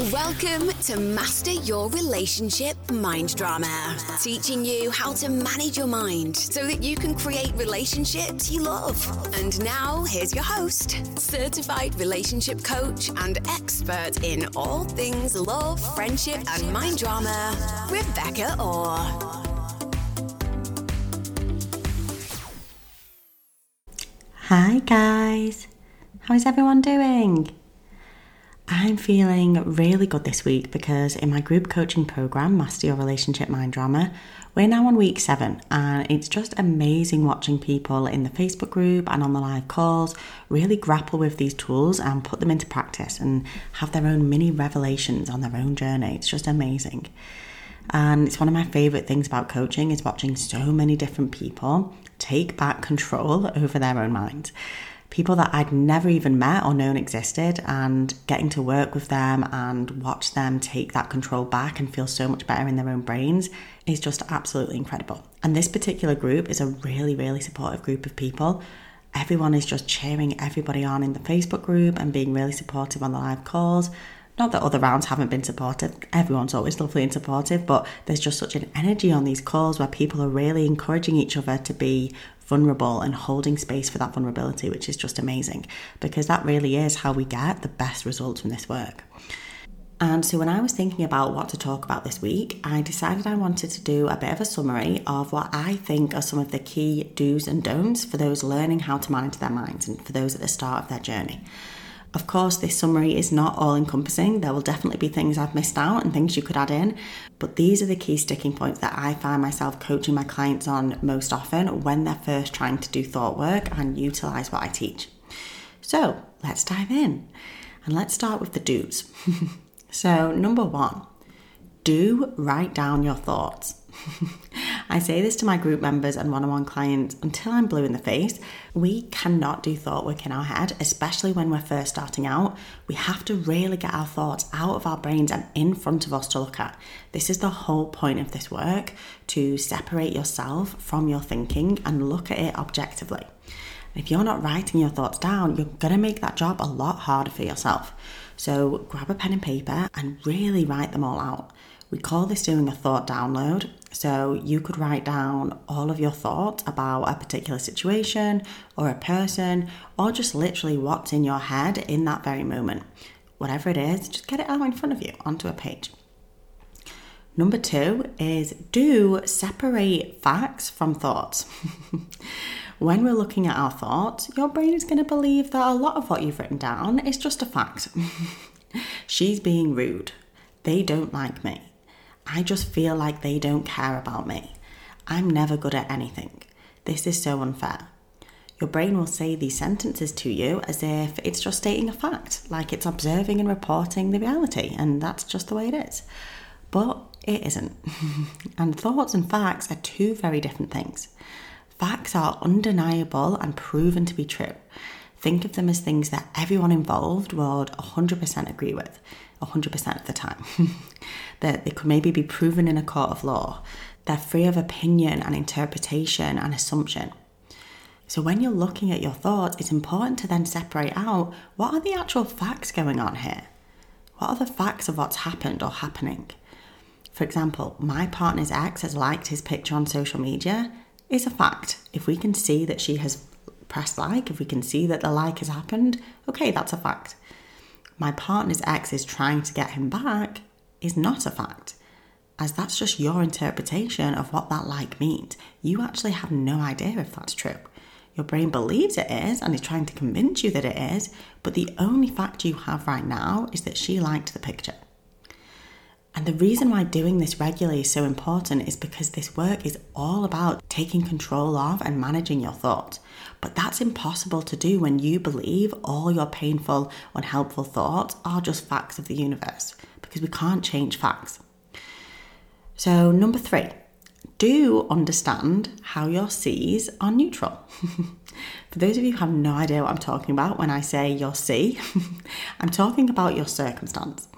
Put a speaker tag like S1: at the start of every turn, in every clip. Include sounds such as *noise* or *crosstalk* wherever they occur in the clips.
S1: Welcome to Master Your Relationship Mind Drama, teaching you how to manage your mind so that you can create relationships you love. And now, here's your host, certified relationship coach and expert in all things love, friendship, and mind drama, Rebecca Orr.
S2: Hi guys, how is everyone doing? I'm feeling really good this week because in my group coaching program, Master Your Relationship Mind Drama, we're now on week seven, and it's just amazing watching people in the Facebook group and on the live calls really grapple with these tools and put them into practice and have their own mini revelations on their own journey. It's just amazing. And it's one of my favorite things about coaching is watching so many different people take back control *laughs* over their own minds people that I'd never even met or known existed, and getting to work with them and watch them take that control back and feel so much better in their own brains is just absolutely incredible. And this particular group is a really, really supportive group of people. Everyone is just cheering everybody on in the Facebook group and being really supportive on the live calls. Not that other rounds haven't been supportive, everyone's always lovely and supportive, but there's just such an energy on these calls where people are really encouraging each other to be vulnerable and holding space for that vulnerability, which is just amazing because that really is how we get the best results from this work. And so, when I was thinking about what to talk about this week, I decided I wanted to do a bit of a summary of what I think are some of the key do's and don'ts for those learning how to manage their minds and for those at the start of their journey. Of course, this summary is not all encompassing. There will definitely be things I've missed out and things you could add in, but these are the key sticking points that I find myself coaching my clients on most often when they're first trying to do thought work and utilize what I teach. So let's dive in and let's start with the do's. *laughs* so, number one, do write down your thoughts. *laughs* I say this to my group members and one on one clients until I'm blue in the face. We cannot do thought work in our head, especially when we're first starting out. We have to really get our thoughts out of our brains and in front of us to look at. This is the whole point of this work to separate yourself from your thinking and look at it objectively. If you're not writing your thoughts down, you're going to make that job a lot harder for yourself. So grab a pen and paper and really write them all out. We call this doing a thought download. So you could write down all of your thoughts about a particular situation or a person, or just literally what's in your head in that very moment. Whatever it is, just get it out in front of you onto a page. Number two is do separate facts from thoughts. *laughs* when we're looking at our thoughts, your brain is going to believe that a lot of what you've written down is just a fact. *laughs* She's being rude. They don't like me. I just feel like they don't care about me. I'm never good at anything. This is so unfair. Your brain will say these sentences to you as if it's just stating a fact, like it's observing and reporting the reality, and that's just the way it is. But it isn't. *laughs* and thoughts and facts are two very different things. Facts are undeniable and proven to be true. Think of them as things that everyone involved would 100% agree with, 100% of the time. *laughs* that they could maybe be proven in a court of law. They're free of opinion and interpretation and assumption. So, when you're looking at your thoughts, it's important to then separate out what are the actual facts going on here? What are the facts of what's happened or happening? For example, my partner's ex has liked his picture on social media is a fact. If we can see that she has pressed like, if we can see that the like has happened, okay, that's a fact. My partner's ex is trying to get him back is not a fact, as that's just your interpretation of what that like means. You actually have no idea if that's true. Your brain believes it is and is trying to convince you that it is, but the only fact you have right now is that she liked the picture. And the reason why doing this regularly is so important is because this work is all about taking control of and managing your thoughts. But that's impossible to do when you believe all your painful, unhelpful thoughts are just facts of the universe because we can't change facts. So, number three, do understand how your C's are neutral. *laughs* For those of you who have no idea what I'm talking about when I say your C, *laughs* I'm talking about your circumstance.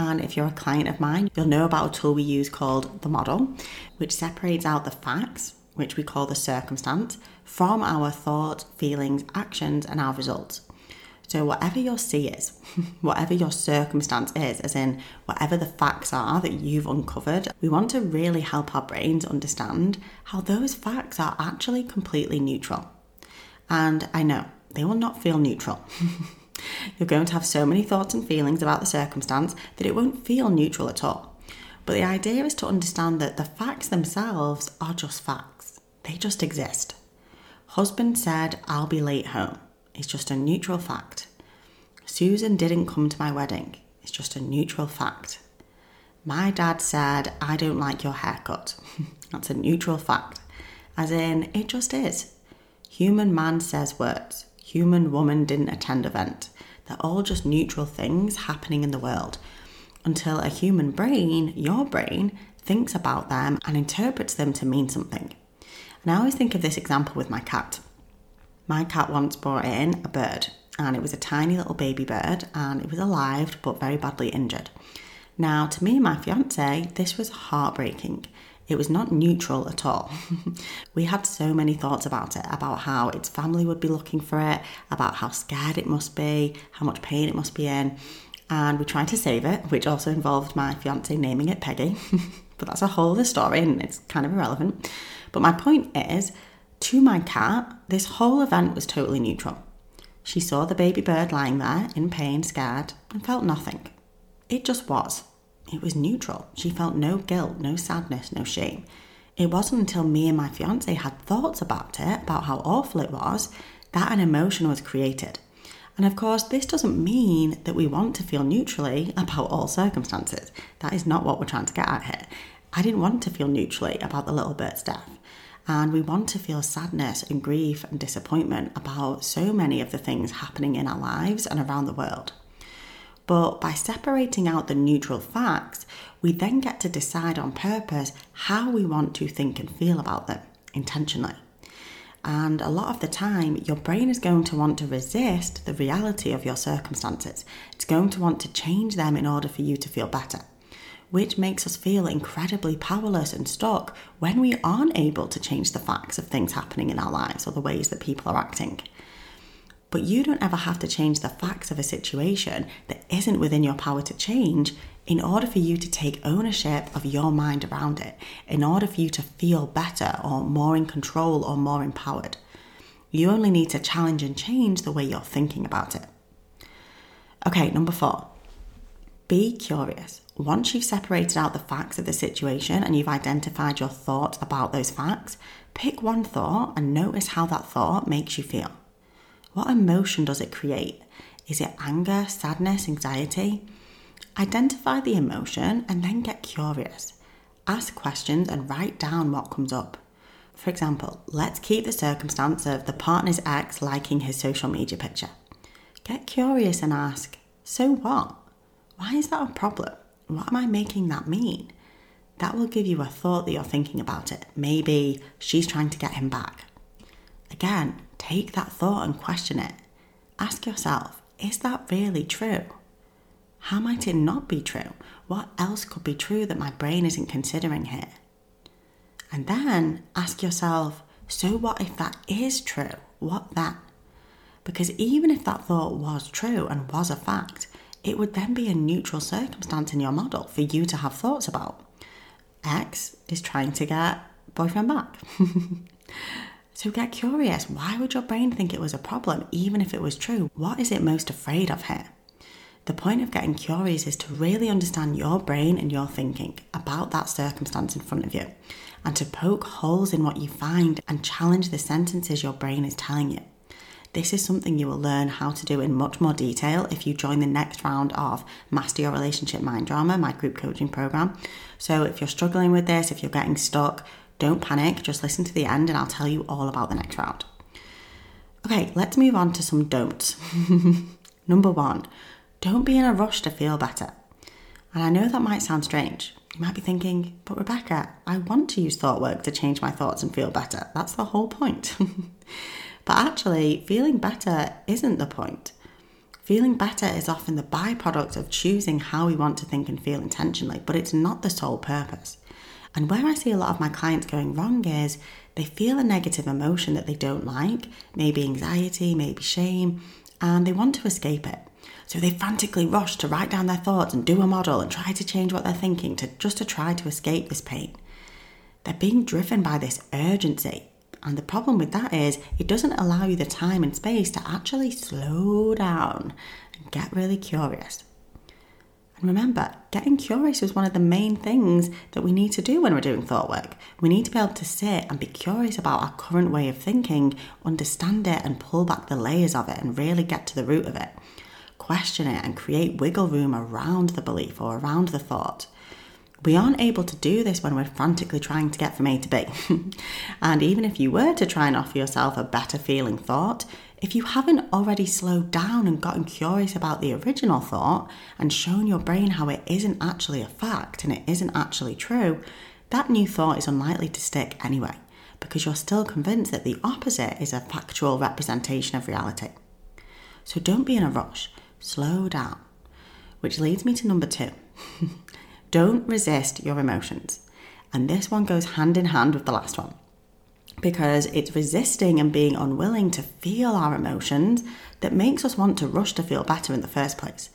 S2: And if you're a client of mine, you'll know about a tool we use called the model, which separates out the facts, which we call the circumstance, from our thoughts, feelings, actions, and our results. So, whatever your C is, *laughs* whatever your circumstance is, as in whatever the facts are that you've uncovered, we want to really help our brains understand how those facts are actually completely neutral. And I know they will not feel neutral. *laughs* You're going to have so many thoughts and feelings about the circumstance that it won't feel neutral at all. But the idea is to understand that the facts themselves are just facts, they just exist. Husband said, I'll be late home. It's just a neutral fact. Susan didn't come to my wedding. It's just a neutral fact. My dad said, I don't like your haircut. *laughs* That's a neutral fact. As in, it just is. Human man says words. Human woman didn't attend event. They're all just neutral things happening in the world until a human brain, your brain, thinks about them and interprets them to mean something. And I always think of this example with my cat. My cat once brought in a bird, and it was a tiny little baby bird, and it was alive but very badly injured. Now, to me and my fiance, this was heartbreaking. It was not neutral at all. *laughs* we had so many thoughts about it about how its family would be looking for it, about how scared it must be, how much pain it must be in. And we tried to save it, which also involved my fiance naming it Peggy. *laughs* but that's a whole other story and it's kind of irrelevant. But my point is, to my cat, this whole event was totally neutral. She saw the baby bird lying there in pain, scared, and felt nothing. It just was. It was neutral. She felt no guilt, no sadness, no shame. It wasn't until me and my fiance had thoughts about it, about how awful it was, that an emotion was created. And of course, this doesn't mean that we want to feel neutrally about all circumstances. That is not what we're trying to get at here. I didn't want to feel neutrally about the little bird's death. And we want to feel sadness and grief and disappointment about so many of the things happening in our lives and around the world. But by separating out the neutral facts, we then get to decide on purpose how we want to think and feel about them intentionally. And a lot of the time, your brain is going to want to resist the reality of your circumstances. It's going to want to change them in order for you to feel better which makes us feel incredibly powerless and stuck when we aren't able to change the facts of things happening in our lives or the ways that people are acting. But you don't ever have to change the facts of a situation that isn't within your power to change in order for you to take ownership of your mind around it, in order for you to feel better or more in control or more empowered. You only need to challenge and change the way you're thinking about it. Okay, number four, be curious. Once you've separated out the facts of the situation and you've identified your thoughts about those facts, pick one thought and notice how that thought makes you feel. What emotion does it create? Is it anger, sadness, anxiety? Identify the emotion and then get curious. Ask questions and write down what comes up. For example, let's keep the circumstance of the partner's ex liking his social media picture. Get curious and ask, so what? Why is that a problem? What am I making that mean? That will give you a thought that you're thinking about it. Maybe she's trying to get him back. Again, take that thought and question it. Ask yourself, is that really true? How might it not be true? What else could be true that my brain isn't considering here? And then ask yourself, so what if that is true? What then? Because even if that thought was true and was a fact, it would then be a neutral circumstance in your model for you to have thoughts about. Ex is trying to get boyfriend back. *laughs* so get curious. Why would your brain think it was a problem, even if it was true? What is it most afraid of here? The point of getting curious is to really understand your brain and your thinking about that circumstance in front of you and to poke holes in what you find and challenge the sentences your brain is telling you. This is something you will learn how to do in much more detail if you join the next round of Master Your Relationship Mind Drama, my group coaching program. So if you're struggling with this, if you're getting stuck, don't panic, just listen to the end and I'll tell you all about the next round. Okay, let's move on to some don'ts. *laughs* Number one, don't be in a rush to feel better. And I know that might sound strange. You might be thinking, but Rebecca, I want to use thought work to change my thoughts and feel better. That's the whole point. *laughs* But actually, feeling better isn't the point. Feeling better is often the byproduct of choosing how we want to think and feel intentionally, but it's not the sole purpose. And where I see a lot of my clients going wrong is they feel a negative emotion that they don't like, maybe anxiety, maybe shame, and they want to escape it. So they frantically rush to write down their thoughts and do a model and try to change what they're thinking to just to try to escape this pain. They're being driven by this urgency. And the problem with that is it doesn't allow you the time and space to actually slow down and get really curious. And remember, getting curious is one of the main things that we need to do when we're doing thought work. We need to be able to sit and be curious about our current way of thinking, understand it, and pull back the layers of it and really get to the root of it. Question it and create wiggle room around the belief or around the thought. We aren't able to do this when we're frantically trying to get from A to B. *laughs* and even if you were to try and offer yourself a better feeling thought, if you haven't already slowed down and gotten curious about the original thought and shown your brain how it isn't actually a fact and it isn't actually true, that new thought is unlikely to stick anyway, because you're still convinced that the opposite is a factual representation of reality. So don't be in a rush, slow down. Which leads me to number two. *laughs* Don't resist your emotions. And this one goes hand in hand with the last one because it's resisting and being unwilling to feel our emotions that makes us want to rush to feel better in the first place.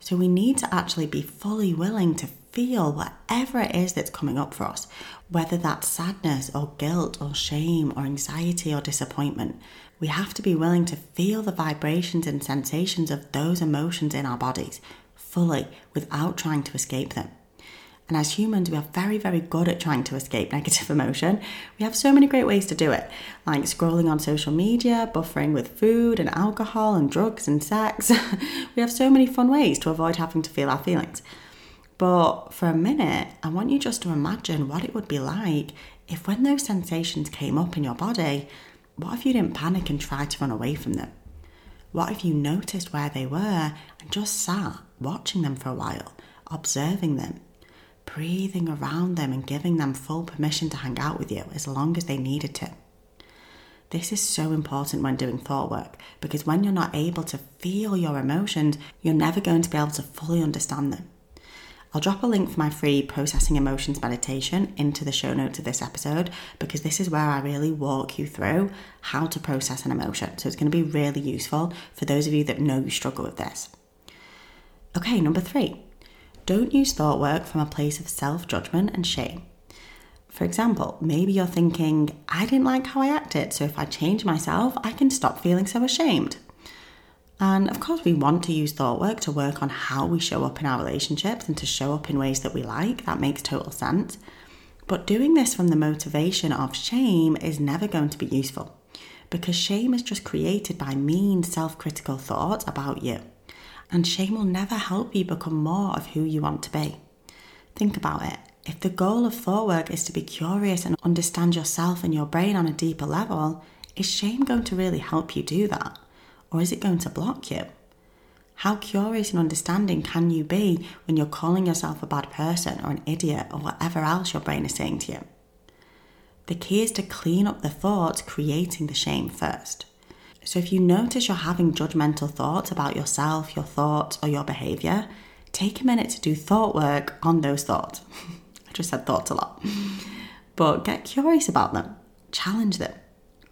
S2: So we need to actually be fully willing to feel whatever it is that's coming up for us, whether that's sadness or guilt or shame or anxiety or disappointment. We have to be willing to feel the vibrations and sensations of those emotions in our bodies fully without trying to escape them. And as humans, we are very, very good at trying to escape *laughs* negative emotion. We have so many great ways to do it, like scrolling on social media, buffering with food and alcohol and drugs and sex. *laughs* we have so many fun ways to avoid having to feel our feelings. But for a minute, I want you just to imagine what it would be like if, when those sensations came up in your body, what if you didn't panic and try to run away from them? What if you noticed where they were and just sat watching them for a while, observing them? Breathing around them and giving them full permission to hang out with you as long as they needed to. This is so important when doing thought work because when you're not able to feel your emotions, you're never going to be able to fully understand them. I'll drop a link for my free processing emotions meditation into the show notes of this episode because this is where I really walk you through how to process an emotion. So it's going to be really useful for those of you that know you struggle with this. Okay, number three, don't use thought work from a place of self judgment and shame. For example, maybe you're thinking, I didn't like how I acted, so if I change myself, I can stop feeling so ashamed. And of course, we want to use thought work to work on how we show up in our relationships and to show up in ways that we like. That makes total sense. But doing this from the motivation of shame is never going to be useful because shame is just created by mean, self critical thoughts about you and shame will never help you become more of who you want to be. Think about it. If the goal of thought work is to be curious and understand yourself and your brain on a deeper level, is shame going to really help you do that? Or is it going to block you? How curious and understanding can you be when you're calling yourself a bad person or an idiot or whatever else your brain is saying to you? The key is to clean up the thoughts creating the shame first. So if you notice you're having judgmental thoughts about yourself, your thoughts, or your behavior, take a minute to do thought work on those thoughts. *laughs* I just said thoughts a lot. But get curious about them, challenge them,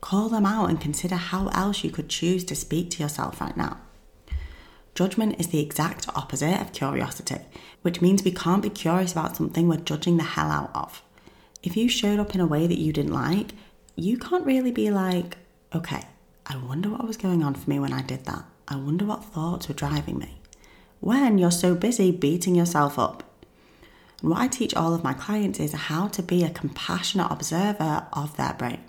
S2: call them out, and consider how else you could choose to speak to yourself right now. Judgment is the exact opposite of curiosity, which means we can't be curious about something we're judging the hell out of. If you showed up in a way that you didn't like, you can't really be like, okay, I wonder what was going on for me when I did that. I wonder what thoughts were driving me. When you're so busy beating yourself up. And what I teach all of my clients is how to be a compassionate observer of their brain,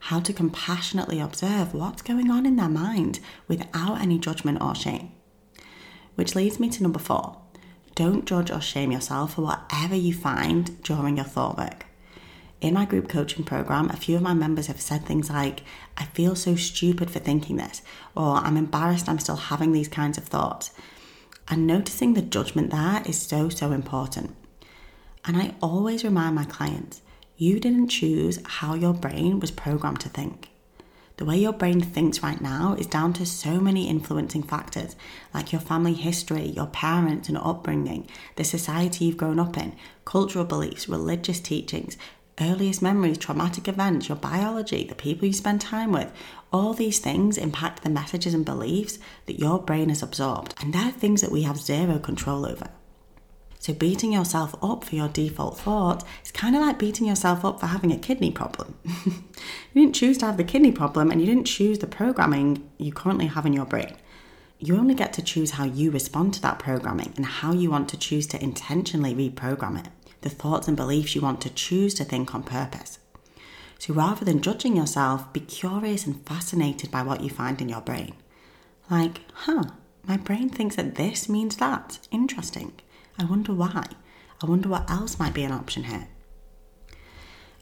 S2: how to compassionately observe what's going on in their mind without any judgment or shame. Which leads me to number four don't judge or shame yourself for whatever you find during your thought work in my group coaching program, a few of my members have said things like, I feel so stupid for thinking this, or I'm embarrassed I'm still having these kinds of thoughts. And noticing the judgment there is so, so important. And I always remind my clients you didn't choose how your brain was programmed to think. The way your brain thinks right now is down to so many influencing factors, like your family history, your parents and upbringing, the society you've grown up in, cultural beliefs, religious teachings, earliest memories, traumatic events, your biology, the people you spend time with, all these things impact the messages and beliefs that your brain has absorbed, and they're things that we have zero control over. So, beating yourself up for your default thought is kind of like beating yourself up for having a kidney problem. *laughs* you didn't choose to have the kidney problem and you didn't choose the programming you currently have in your brain. You only get to choose how you respond to that programming and how you want to choose to intentionally reprogram it, the thoughts and beliefs you want to choose to think on purpose. So rather than judging yourself, be curious and fascinated by what you find in your brain. Like, huh, my brain thinks that this means that. Interesting. I wonder why. I wonder what else might be an option here.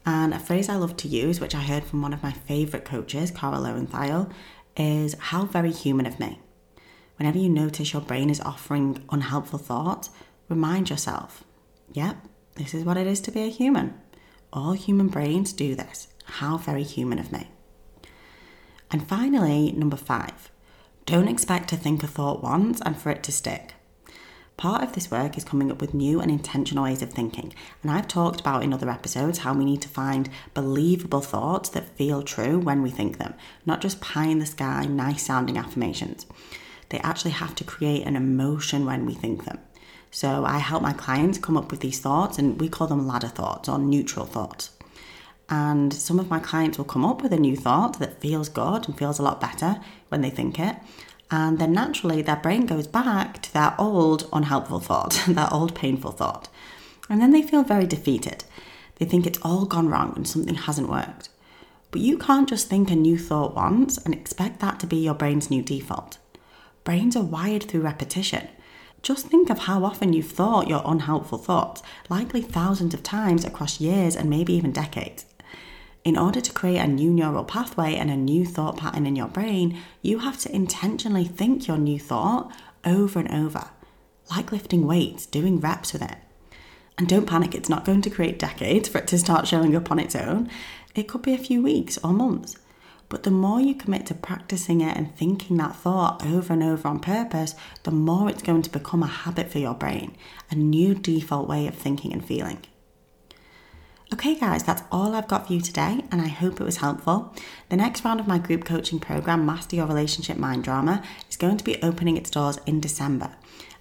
S2: And a phrase I love to use, which I heard from one of my favourite coaches, Kara Loewentheil, is how very human of me. Whenever you notice your brain is offering unhelpful thoughts, remind yourself, yep, this is what it is to be a human. All human brains do this. How very human of me. And finally, number five, don't expect to think a thought once and for it to stick. Part of this work is coming up with new and intentional ways of thinking, and I've talked about in other episodes how we need to find believable thoughts that feel true when we think them, not just pie in the sky, nice sounding affirmations. They actually have to create an emotion when we think them. So I help my clients come up with these thoughts, and we call them ladder thoughts or neutral thoughts. And some of my clients will come up with a new thought that feels good and feels a lot better when they think it and then naturally their brain goes back to that old unhelpful thought, *laughs* that old painful thought. And then they feel very defeated. They think it's all gone wrong and something hasn't worked. But you can't just think a new thought once and expect that to be your brain's new default. Brains are wired through repetition. Just think of how often you've thought your unhelpful thoughts, likely thousands of times across years and maybe even decades. In order to create a new neural pathway and a new thought pattern in your brain, you have to intentionally think your new thought over and over, like lifting weights, doing reps with it. And don't panic, it's not going to create decades for it to start showing up on its own. It could be a few weeks or months. But the more you commit to practicing it and thinking that thought over and over on purpose, the more it's going to become a habit for your brain, a new default way of thinking and feeling. Okay, guys, that's all I've got for you today, and I hope it was helpful. The next round of my group coaching program, Master Your Relationship Mind Drama, is going to be opening its doors in December.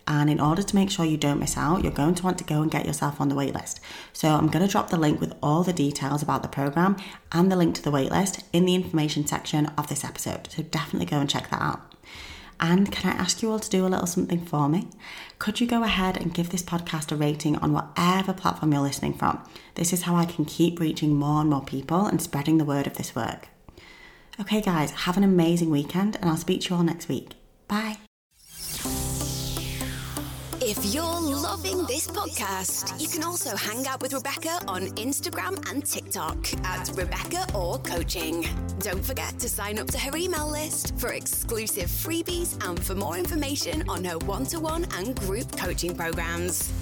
S2: And in order to make sure you don't miss out, you're going to want to go and get yourself on the waitlist. So I'm going to drop the link with all the details about the program and the link to the waitlist in the information section of this episode. So definitely go and check that out. And can I ask you all to do a little something for me? Could you go ahead and give this podcast a rating on whatever platform you're listening from? This is how I can keep reaching more and more people and spreading the word of this work. Okay, guys, have an amazing weekend, and I'll speak to you all next week. Bye.
S1: If you're loving this podcast, you can also hang out with Rebecca on Instagram and TikTok at Rebecca Orr Coaching. Don't forget to sign up to her email list for exclusive freebies and for more information on her one to one and group coaching programs.